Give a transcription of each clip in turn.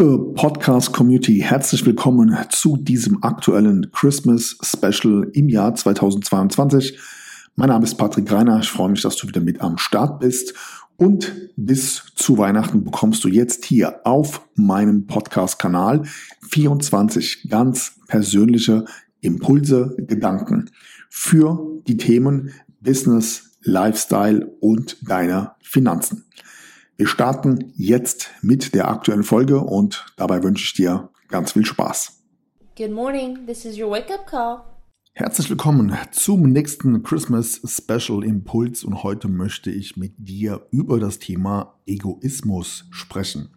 Liebe Podcast-Community, herzlich willkommen zu diesem aktuellen Christmas Special im Jahr 2022. Mein Name ist Patrick Reiner. Ich freue mich, dass du wieder mit am Start bist. Und bis zu Weihnachten bekommst du jetzt hier auf meinem Podcast-Kanal 24 ganz persönliche Impulse, Gedanken für die Themen Business, Lifestyle und deine Finanzen. Wir starten jetzt mit der aktuellen Folge und dabei wünsche ich dir ganz viel Spaß. Good morning, this is your wake-up call. Herzlich willkommen zum nächsten Christmas Special Impuls und heute möchte ich mit dir über das Thema Egoismus sprechen.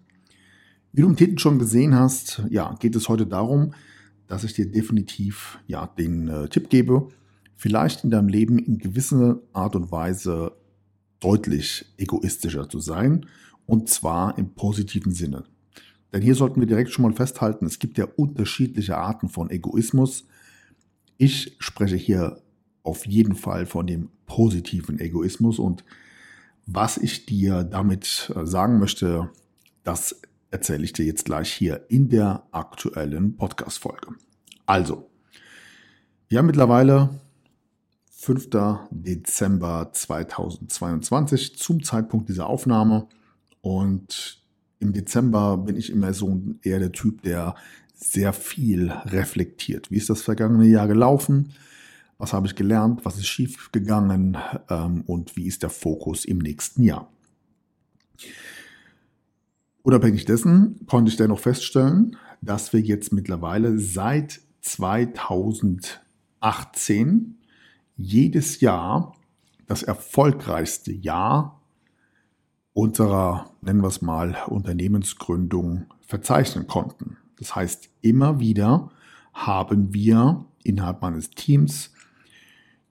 Wie du im Titel schon gesehen hast, ja, geht es heute darum, dass ich dir definitiv ja den äh, Tipp gebe, vielleicht in deinem Leben in gewisser Art und Weise deutlich egoistischer zu sein und zwar im positiven Sinne. Denn hier sollten wir direkt schon mal festhalten, es gibt ja unterschiedliche Arten von Egoismus. Ich spreche hier auf jeden Fall von dem positiven Egoismus und was ich dir damit äh, sagen möchte, das erzähle ich dir jetzt gleich hier in der aktuellen Podcast-Folge. Also, wir haben mittlerweile 5. Dezember 2022 zum Zeitpunkt dieser Aufnahme. Und im Dezember bin ich immer so eher der Typ, der sehr viel reflektiert. Wie ist das vergangene Jahr gelaufen? Was habe ich gelernt? Was ist schief gegangen? Ähm, und wie ist der Fokus im nächsten Jahr? Unabhängig dessen konnte ich dennoch feststellen, dass wir jetzt mittlerweile seit 2018 jedes Jahr das erfolgreichste Jahr unserer, nennen wir es mal, Unternehmensgründung verzeichnen konnten. Das heißt, immer wieder haben wir innerhalb meines Teams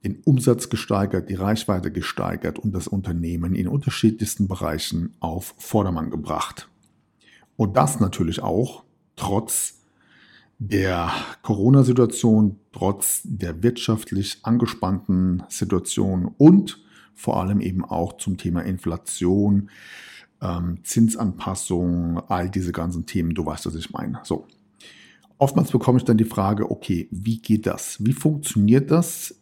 den Umsatz gesteigert, die Reichweite gesteigert und das Unternehmen in unterschiedlichsten Bereichen auf Vordermann gebracht. Und das natürlich auch trotz der Corona-Situation, trotz der wirtschaftlich angespannten Situation und vor allem eben auch zum Thema Inflation, ähm, Zinsanpassung, all diese ganzen Themen, du weißt, was ich meine. So. Oftmals bekomme ich dann die Frage, okay, wie geht das? Wie funktioniert das,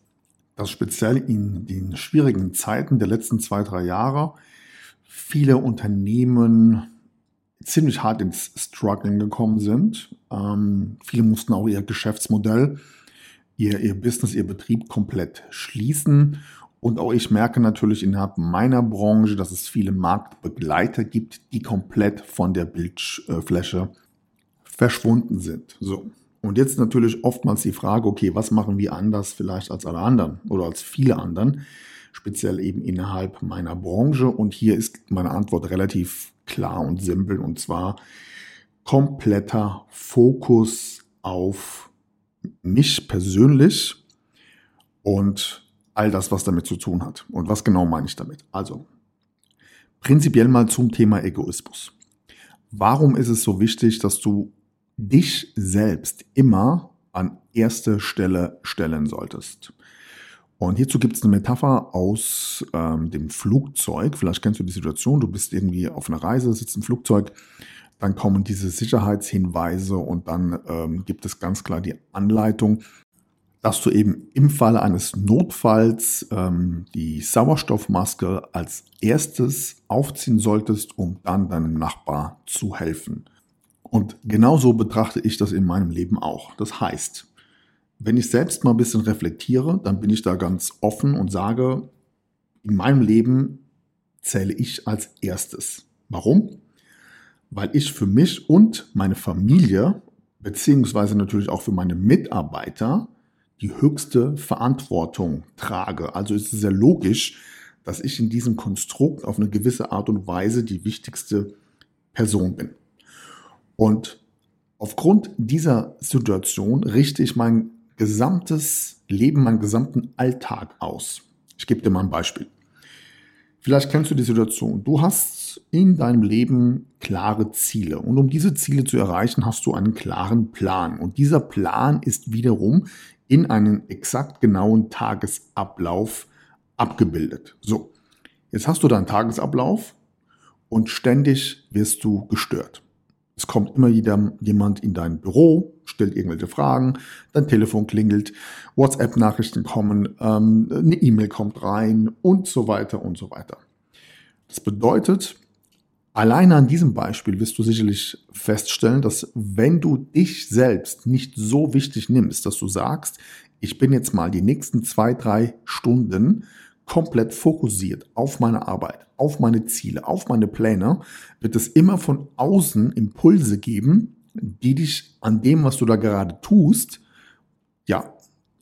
dass speziell in den schwierigen Zeiten der letzten zwei, drei Jahre viele Unternehmen ziemlich hart ins Struggling gekommen sind. Ähm, viele mussten auch ihr Geschäftsmodell, ihr, ihr Business, ihr Betrieb komplett schließen. Und auch ich merke natürlich innerhalb meiner Branche, dass es viele Marktbegleiter gibt, die komplett von der Bildfläche verschwunden sind. So. Und jetzt natürlich oftmals die Frage, okay, was machen wir anders vielleicht als alle anderen oder als viele anderen, speziell eben innerhalb meiner Branche. Und hier ist meine Antwort relativ klar und simpel und zwar kompletter Fokus auf mich persönlich und all das, was damit zu tun hat. Und was genau meine ich damit? Also, prinzipiell mal zum Thema Egoismus. Warum ist es so wichtig, dass du dich selbst immer an erste Stelle stellen solltest? Und hierzu gibt es eine Metapher aus ähm, dem Flugzeug. Vielleicht kennst du die Situation, du bist irgendwie auf einer Reise, sitzt im Flugzeug, dann kommen diese Sicherheitshinweise und dann ähm, gibt es ganz klar die Anleitung, dass du eben im Falle eines Notfalls ähm, die Sauerstoffmaske als erstes aufziehen solltest, um dann deinem Nachbar zu helfen. Und genauso betrachte ich das in meinem Leben auch. Das heißt, wenn ich selbst mal ein bisschen reflektiere, dann bin ich da ganz offen und sage, in meinem Leben zähle ich als erstes. Warum? Weil ich für mich und meine Familie, beziehungsweise natürlich auch für meine Mitarbeiter, die höchste Verantwortung trage. Also ist es sehr logisch, dass ich in diesem Konstrukt auf eine gewisse Art und Weise die wichtigste Person bin. Und aufgrund dieser Situation richte ich mein gesamtes Leben, meinen gesamten Alltag aus. Ich gebe dir mal ein Beispiel. Vielleicht kennst du die Situation. Du hast in deinem Leben klare Ziele. Und um diese Ziele zu erreichen, hast du einen klaren Plan. Und dieser Plan ist wiederum in einen exakt genauen Tagesablauf abgebildet. So, jetzt hast du deinen Tagesablauf und ständig wirst du gestört. Es kommt immer wieder jemand in dein Büro, stellt irgendwelche Fragen, dein Telefon klingelt, WhatsApp-Nachrichten kommen, ähm, eine E-Mail kommt rein und so weiter und so weiter. Das bedeutet, alleine an diesem Beispiel wirst du sicherlich feststellen, dass wenn du dich selbst nicht so wichtig nimmst, dass du sagst, ich bin jetzt mal die nächsten zwei, drei Stunden komplett fokussiert auf meine Arbeit, auf meine Ziele, auf meine Pläne, wird es immer von außen Impulse geben, die dich an dem, was du da gerade tust, ja,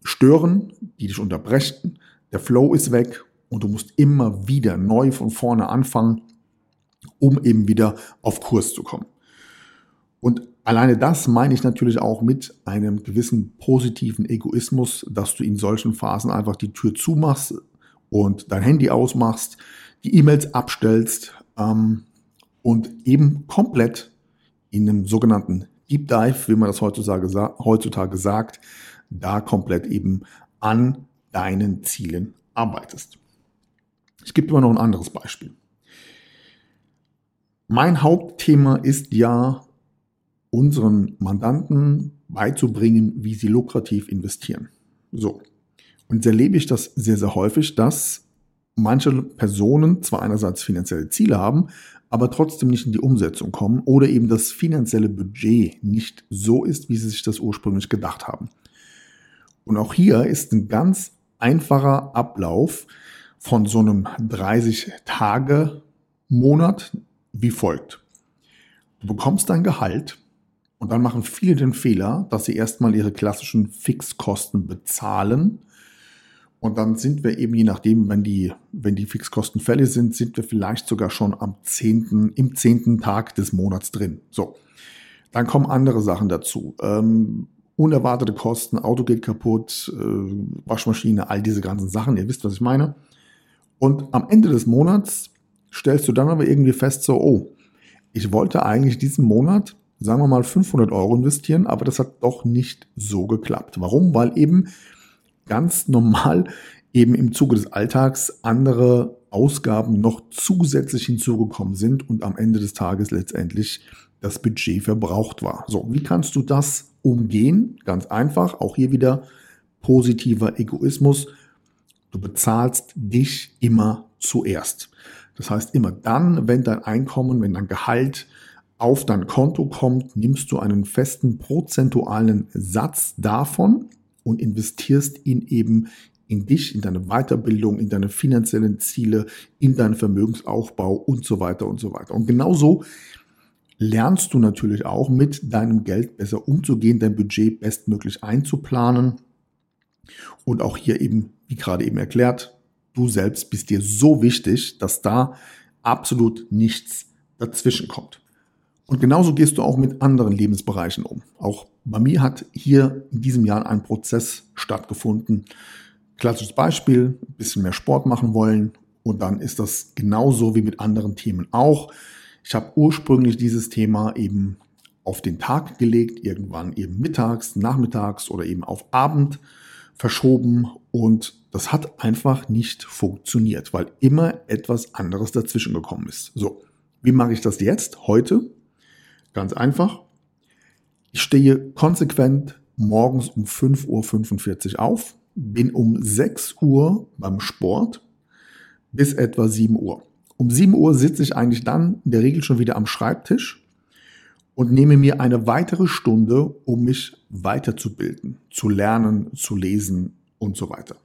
stören, die dich unterbrechen. Der Flow ist weg und du musst immer wieder neu von vorne anfangen, um eben wieder auf Kurs zu kommen. Und alleine das meine ich natürlich auch mit einem gewissen positiven Egoismus, dass du in solchen Phasen einfach die Tür zumachst und dein Handy ausmachst, die E-Mails abstellst ähm, und eben komplett in einem sogenannten Deep Dive, wie man das heutzutage, heutzutage sagt, da komplett eben an deinen Zielen arbeitest. Ich gebe immer noch ein anderes Beispiel. Mein Hauptthema ist ja, unseren Mandanten beizubringen, wie sie lukrativ investieren. So. Und jetzt erlebe ich das sehr, sehr häufig, dass manche Personen zwar einerseits finanzielle Ziele haben, aber trotzdem nicht in die Umsetzung kommen oder eben das finanzielle Budget nicht so ist, wie sie sich das ursprünglich gedacht haben. Und auch hier ist ein ganz einfacher Ablauf von so einem 30-Tage-Monat wie folgt. Du bekommst dein Gehalt und dann machen viele den Fehler, dass sie erstmal ihre klassischen Fixkosten bezahlen und dann sind wir eben, je nachdem, wenn die, wenn die Fixkosten fällig sind, sind wir vielleicht sogar schon am zehnten, im zehnten Tag des Monats drin. So. Dann kommen andere Sachen dazu. Ähm, unerwartete Kosten, Auto geht kaputt, äh, Waschmaschine, all diese ganzen Sachen. Ihr wisst, was ich meine. Und am Ende des Monats stellst du dann aber irgendwie fest, so, oh, ich wollte eigentlich diesen Monat, sagen wir mal, 500 Euro investieren, aber das hat doch nicht so geklappt. Warum? Weil eben ganz normal eben im Zuge des Alltags andere Ausgaben noch zusätzlich hinzugekommen sind und am Ende des Tages letztendlich das Budget verbraucht war. So, wie kannst du das umgehen? Ganz einfach, auch hier wieder positiver Egoismus. Du bezahlst dich immer zuerst. Das heißt, immer dann, wenn dein Einkommen, wenn dein Gehalt auf dein Konto kommt, nimmst du einen festen prozentualen Satz davon und investierst ihn eben in dich, in deine Weiterbildung, in deine finanziellen Ziele, in deinen Vermögensaufbau und so weiter und so weiter. Und genauso lernst du natürlich auch mit deinem Geld besser umzugehen, dein Budget bestmöglich einzuplanen. Und auch hier eben, wie gerade eben erklärt, du selbst bist dir so wichtig, dass da absolut nichts dazwischen kommt. Und genauso gehst du auch mit anderen Lebensbereichen um. Auch bei mir hat hier in diesem Jahr ein Prozess stattgefunden. Klassisches Beispiel, ein bisschen mehr Sport machen wollen. Und dann ist das genauso wie mit anderen Themen auch. Ich habe ursprünglich dieses Thema eben auf den Tag gelegt, irgendwann eben mittags, nachmittags oder eben auf Abend verschoben und das hat einfach nicht funktioniert, weil immer etwas anderes dazwischen gekommen ist. So, wie mache ich das jetzt, heute? Ganz einfach. Ich stehe konsequent morgens um 5.45 Uhr auf, bin um 6 Uhr beim Sport bis etwa 7 Uhr. Um 7 Uhr sitze ich eigentlich dann in der Regel schon wieder am Schreibtisch und nehme mir eine weitere Stunde, um mich weiterzubilden, zu lernen, zu lesen und so weiter.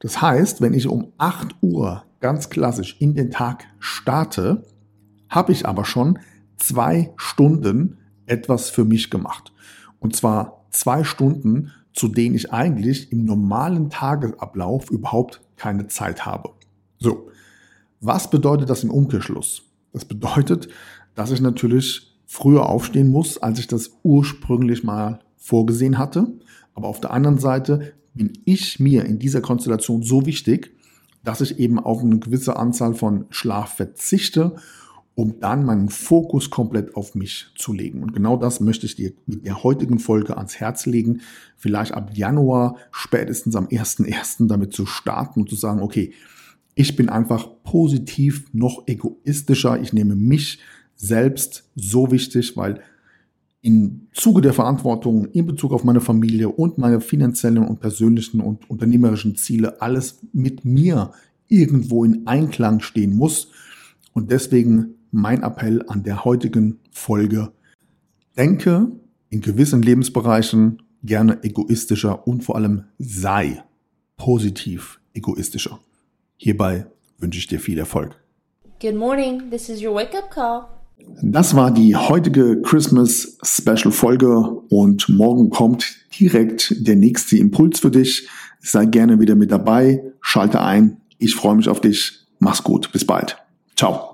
Das heißt, wenn ich um 8 Uhr ganz klassisch in den Tag starte, habe ich aber schon zwei Stunden etwas für mich gemacht. Und zwar zwei Stunden, zu denen ich eigentlich im normalen Tagesablauf überhaupt keine Zeit habe. So, was bedeutet das im Umkehrschluss? Das bedeutet, dass ich natürlich früher aufstehen muss, als ich das ursprünglich mal vorgesehen hatte. Aber auf der anderen Seite bin ich mir in dieser Konstellation so wichtig, dass ich eben auf eine gewisse Anzahl von Schlaf verzichte um dann meinen Fokus komplett auf mich zu legen. Und genau das möchte ich dir mit der heutigen Folge ans Herz legen. Vielleicht ab Januar, spätestens am 1.1. damit zu starten und zu sagen, okay, ich bin einfach positiv noch egoistischer. Ich nehme mich selbst so wichtig, weil im Zuge der Verantwortung in Bezug auf meine Familie und meine finanziellen und persönlichen und unternehmerischen Ziele alles mit mir irgendwo in Einklang stehen muss. Und deswegen mein Appell an der heutigen Folge. Denke in gewissen Lebensbereichen gerne egoistischer und vor allem sei positiv egoistischer. Hierbei wünsche ich dir viel Erfolg. Good morning, this is your wake up call. Das war die heutige Christmas Special Folge und morgen kommt direkt der nächste Impuls für dich. Sei gerne wieder mit dabei, schalte ein. Ich freue mich auf dich. Mach's gut. Bis bald. Ciao.